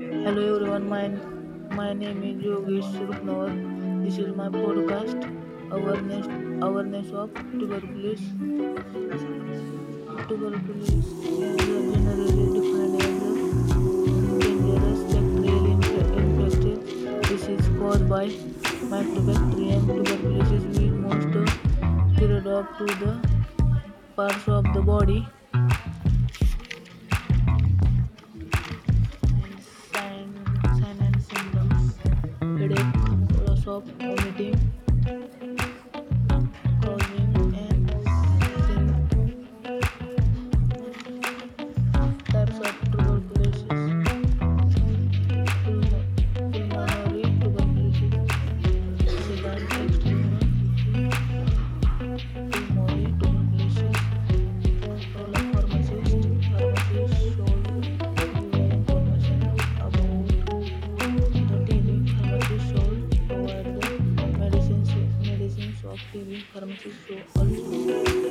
Hello everyone, my my name is Yogesh Rupnavar. This is my podcast awareness awareness of tuberculosis. Tuberculosis is generally defined as a dangerous bacterial inf- infection. This is caused by Mycobacterium tuberculosis, which most spread up to the parts of the body. Loss of başlayayım. Karamatik su alıyorum.